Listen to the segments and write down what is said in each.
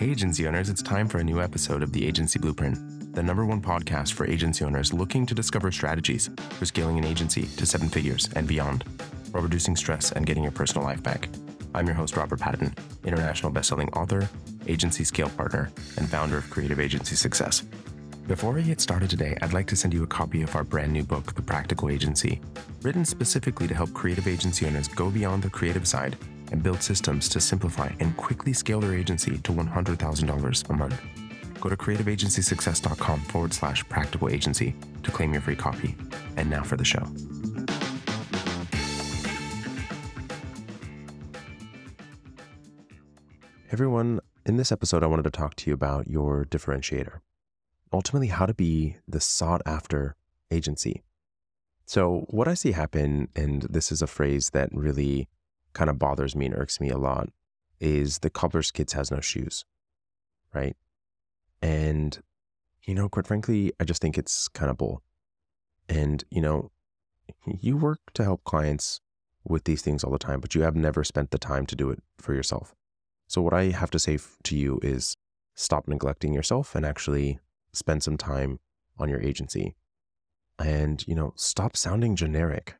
Hey, agency owners, it's time for a new episode of the Agency Blueprint, the number one podcast for agency owners looking to discover strategies for scaling an agency to seven figures and beyond, while reducing stress and getting your personal life back. I'm your host, Robert Patton, international bestselling author, agency scale partner, and founder of Creative Agency Success. Before we get started today, I'd like to send you a copy of our brand new book, The Practical Agency, written specifically to help creative agency owners go beyond the creative side and build systems to simplify and quickly scale their agency to $100,000 a month. Go to creativeagencysuccess.com forward slash practical agency to claim your free copy. And now for the show. Everyone, in this episode, I wanted to talk to you about your differentiator. Ultimately, how to be the sought after agency. So, what I see happen, and this is a phrase that really kind of bothers me and irks me a lot is the cobbler's kids has no shoes, right? And, you know, quite frankly, I just think it's kind of bull. And, you know, you work to help clients with these things all the time, but you have never spent the time to do it for yourself. So, what I have to say to you is stop neglecting yourself and actually spend some time on your agency. And, you know, stop sounding generic.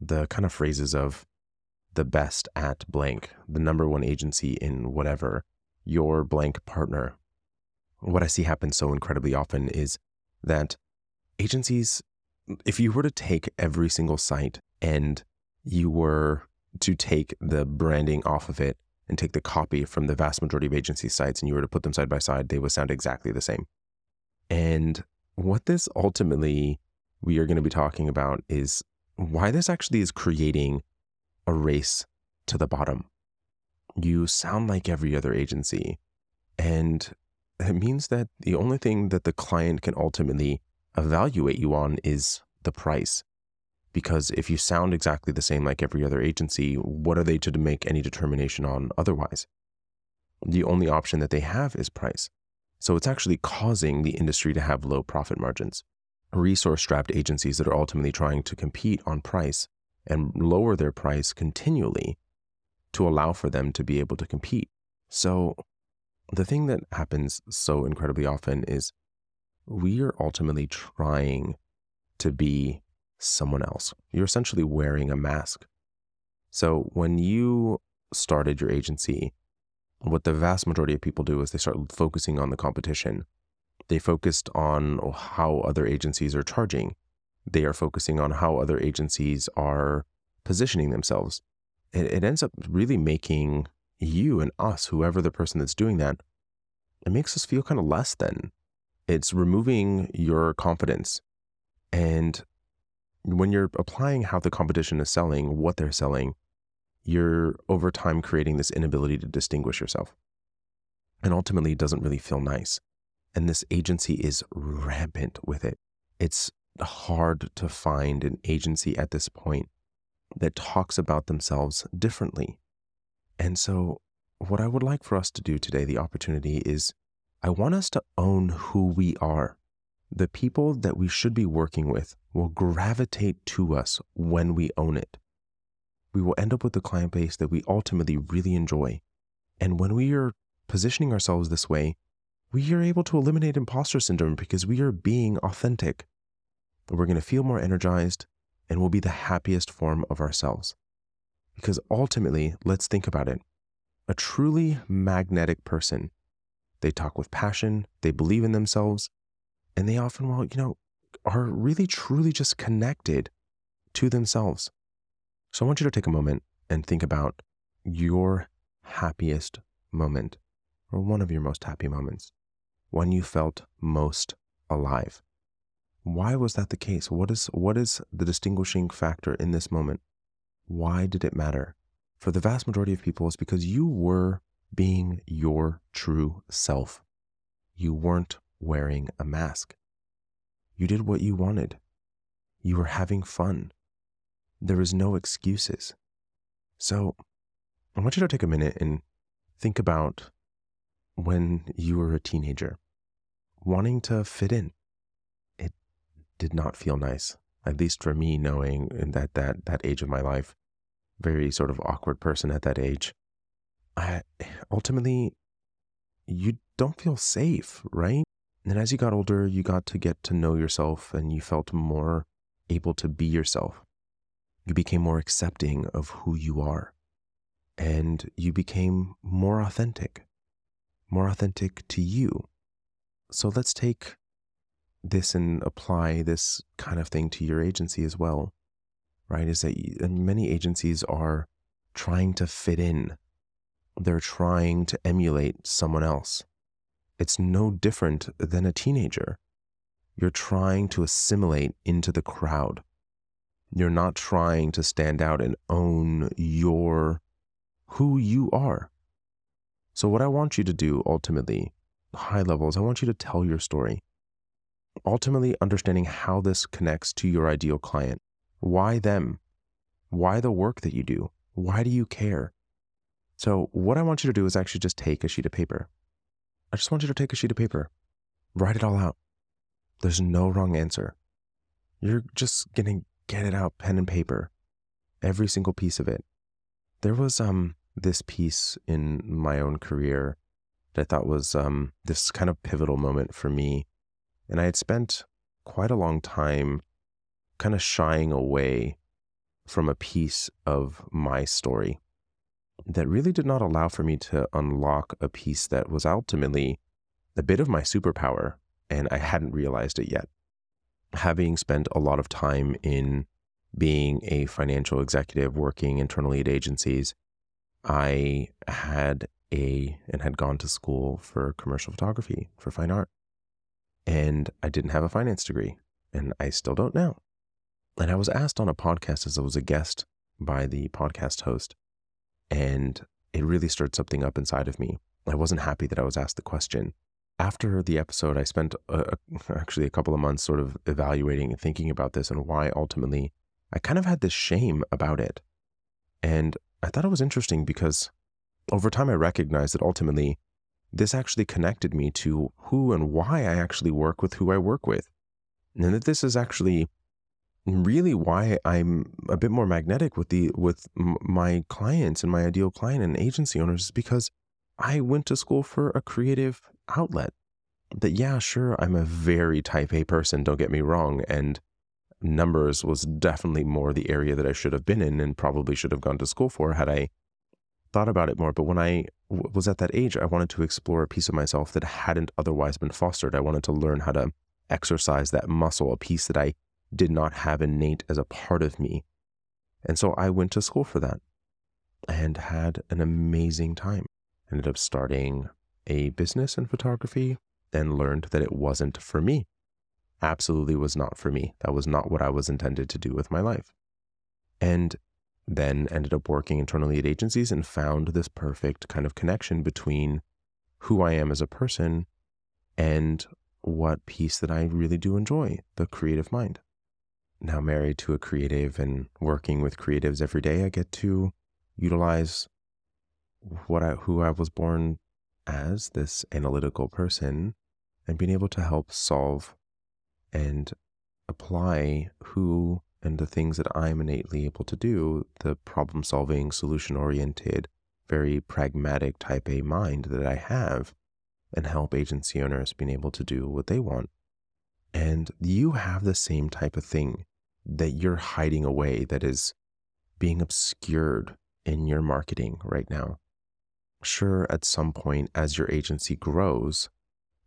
The kind of phrases of, the best at blank, the number one agency in whatever, your blank partner. What I see happen so incredibly often is that agencies, if you were to take every single site and you were to take the branding off of it and take the copy from the vast majority of agency sites and you were to put them side by side, they would sound exactly the same. And what this ultimately we are going to be talking about is why this actually is creating a race to the bottom. You sound like every other agency. And it means that the only thing that the client can ultimately evaluate you on is the price. Because if you sound exactly the same like every other agency, what are they to make any determination on otherwise? The only option that they have is price. So it's actually causing the industry to have low profit margins. Resource strapped agencies that are ultimately trying to compete on price and lower their price continually to allow for them to be able to compete. So, the thing that happens so incredibly often is we are ultimately trying to be someone else. You're essentially wearing a mask. So, when you started your agency, what the vast majority of people do is they start focusing on the competition. They focused on how other agencies are charging they are focusing on how other agencies are positioning themselves. It, it ends up really making you and us, whoever the person that's doing that, it makes us feel kind of less than. It's removing your confidence. And when you're applying how the competition is selling, what they're selling, you're over time creating this inability to distinguish yourself. And ultimately, it doesn't really feel nice. And this agency is rampant with it. It's hard to find an agency at this point that talks about themselves differently. And so, what I would like for us to do today, the opportunity is I want us to own who we are. The people that we should be working with will gravitate to us when we own it. We will end up with a client base that we ultimately really enjoy. And when we are positioning ourselves this way, we are able to eliminate imposter syndrome because we are being authentic we're going to feel more energized and we'll be the happiest form of ourselves. Because ultimately, let's think about it. A truly magnetic person, they talk with passion, they believe in themselves, and they often, well, you know, are really truly just connected to themselves. So I want you to take a moment and think about your happiest moment or one of your most happy moments when you felt most alive. Why was that the case? What is, what is the distinguishing factor in this moment? Why did it matter? For the vast majority of people, it's because you were being your true self. You weren't wearing a mask. You did what you wanted. You were having fun. There was no excuses. So I want you to take a minute and think about when you were a teenager, wanting to fit in, did not feel nice. At least for me, knowing in that that that age of my life, very sort of awkward person at that age. I ultimately you don't feel safe, right? And as you got older, you got to get to know yourself and you felt more able to be yourself. You became more accepting of who you are. And you became more authentic, more authentic to you. So let's take this and apply this kind of thing to your agency as well, right? Is that many agencies are trying to fit in, they're trying to emulate someone else. It's no different than a teenager. You're trying to assimilate into the crowd. You're not trying to stand out and own your who you are. So what I want you to do ultimately, high levels, I want you to tell your story. Ultimately understanding how this connects to your ideal client. Why them? Why the work that you do? Why do you care? So what I want you to do is actually just take a sheet of paper I just want you to take a sheet of paper, write it all out. There's no wrong answer. You're just going to get it out, pen and paper, every single piece of it. There was um this piece in my own career that I thought was um this kind of pivotal moment for me, and I had spent quite a long time kind of shying away from a piece of my story that really did not allow for me to unlock a piece that was ultimately a bit of my superpower, and I hadn't realized it yet. Having spent a lot of time in being a financial executive working internally at agencies, I had a and had gone to school for commercial photography for fine art. And I didn't have a finance degree, and I still don't now. And I was asked on a podcast as I was a guest by the podcast host and it really stirred something up inside of me. I wasn't happy that I was asked the question. After the episode, I spent uh, actually a couple of months sort of evaluating and thinking about this and why ultimately I kind of had this shame about it. And I thought it was interesting because over time I recognized that ultimately this actually connected me to who and why I actually work with who I work with. And that this is actually really why I'm a bit more magnetic with the with my clients and my ideal client and agency owners is because I went to school for a creative outlet. That yeah, sure, I'm a very type A person, don't get me wrong, and numbers was definitely more the area that I should have been in and probably should have gone to school for had I thought about it more. But when I was at that age, I wanted to explore a piece of myself that hadn't otherwise been fostered. I wanted to learn how to exercise that muscle, a piece that I did not have innate as a part of me. And so I went to school for that and had an amazing time. Ended up starting a business in photography and learned that it wasn't for me. Absolutely was not for me. That was not what I was intended to do with my life. And then ended up working internally at agencies and found this perfect kind of connection between who I am as a person and what piece that I really do enjoy the creative mind. Now married to a creative and working with creatives every day, I get to utilize what I, who I was born as this analytical person and being able to help solve and apply who and the things that I'm innately able to do, the problem solving, solution oriented, very pragmatic type A mind that I have, and help agency owners being able to do what they want. And you have the same type of thing that you're hiding away that is being obscured in your marketing right now. Sure, at some point, as your agency grows,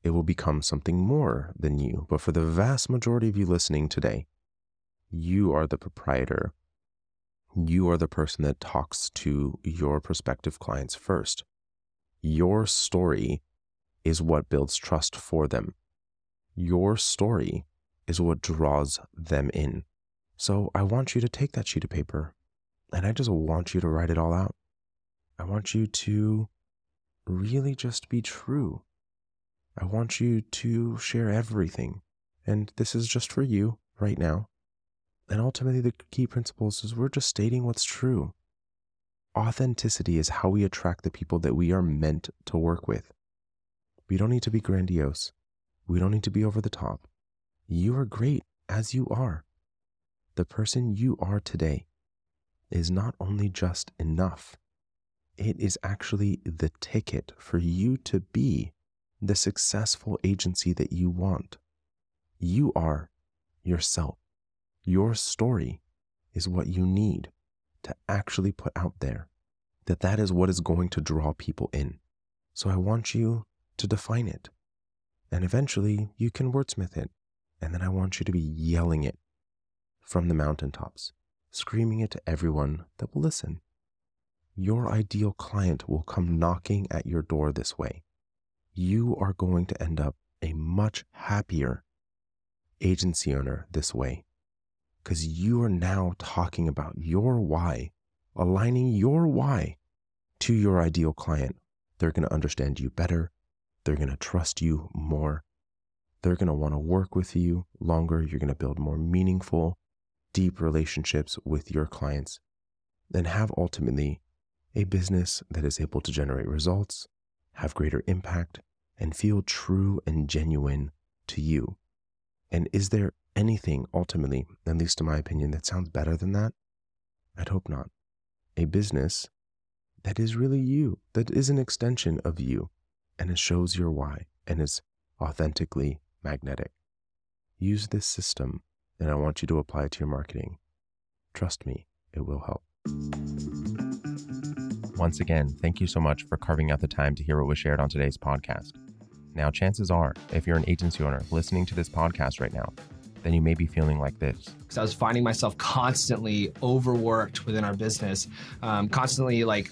it will become something more than you. But for the vast majority of you listening today, you are the proprietor. You are the person that talks to your prospective clients first. Your story is what builds trust for them. Your story is what draws them in. So I want you to take that sheet of paper and I just want you to write it all out. I want you to really just be true. I want you to share everything. And this is just for you right now. And ultimately, the key principles is we're just stating what's true. Authenticity is how we attract the people that we are meant to work with. We don't need to be grandiose. We don't need to be over the top. You are great as you are the person you are today is not only just enough, it is actually the ticket for you to be the successful agency that you want. You are yourself. Your story is what you need to actually put out there. That that is what is going to draw people in. So I want you to define it. And eventually you can wordsmith it. And then I want you to be yelling it from the mountaintops, screaming it to everyone that will listen. Your ideal client will come knocking at your door this way. You are going to end up a much happier agency owner this way because you are now talking about your why, aligning your why to your ideal client. They're going to understand you better. They're going to trust you more. They're going to want to work with you longer. You're going to build more meaningful, deep relationships with your clients and have ultimately a business that is able to generate results, have greater impact, and feel true and genuine to you. And is there anything ultimately, at least in my opinion, that sounds better than that? I'd hope not. A business that is really you, that is an extension of you, and it shows your why and is authentically magnetic. Use this system, and I want you to apply it to your marketing. Trust me, it will help. Once again, thank you so much for carving out the time to hear what was shared on today's podcast. Now, chances are, if you're an agency owner listening to this podcast right now, then you may be feeling like this. Because I was finding myself constantly overworked within our business, um, constantly like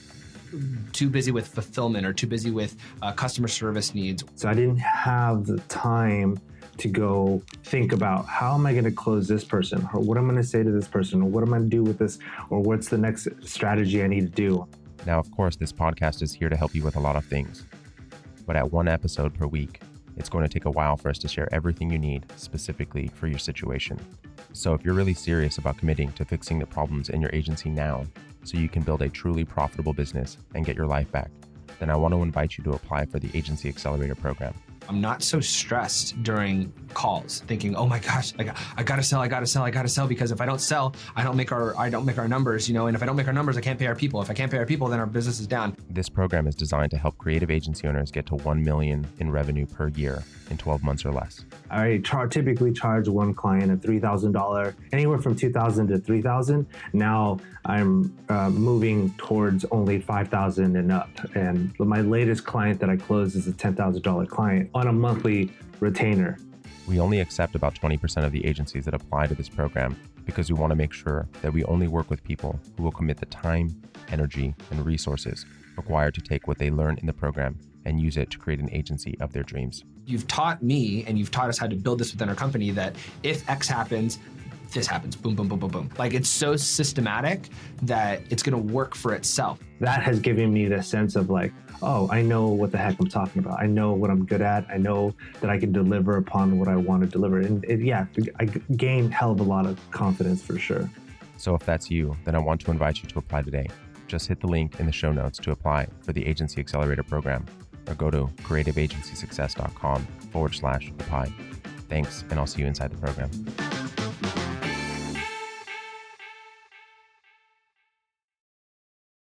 too busy with fulfillment or too busy with uh, customer service needs. So I didn't have the time to go think about how am I going to close this person or what am I'm going to say to this person or what am I going to do with this or what's the next strategy I need to do. Now, of course, this podcast is here to help you with a lot of things but at one episode per week. It's going to take a while for us to share everything you need specifically for your situation. So, if you're really serious about committing to fixing the problems in your agency now so you can build a truly profitable business and get your life back, then I want to invite you to apply for the Agency Accelerator Program. I'm not so stressed during calls, thinking, "Oh my gosh, I, got, I gotta sell, I gotta sell, I gotta sell," because if I don't sell, I don't make our I don't make our numbers, you know. And if I don't make our numbers, I can't pay our people. If I can't pay our people, then our business is down. This program is designed to help creative agency owners get to one million in revenue per year in 12 months or less. I char- typically charge one client a $3,000, anywhere from 2000 to 3000 Now I'm uh, moving towards only 5000 and up. And my latest client that I closed is a $10,000 client on a monthly retainer. We only accept about 20% of the agencies that apply to this program because we want to make sure that we only work with people who will commit the time, energy, and resources required to take what they learn in the program and use it to create an agency of their dreams. You've taught me and you've taught us how to build this within our company that if X happens, this happens. Boom, boom, boom, boom, boom. Like it's so systematic that it's going to work for itself. That has given me the sense of like, oh, I know what the heck I'm talking about. I know what I'm good at. I know that I can deliver upon what I want to deliver. And it, yeah, I gained hell of a lot of confidence for sure. So if that's you, then I want to invite you to apply today. Just hit the link in the show notes to apply for the Agency Accelerator program or go to creativeagencysuccess.com forward slash apply. Thanks, and I'll see you inside the program.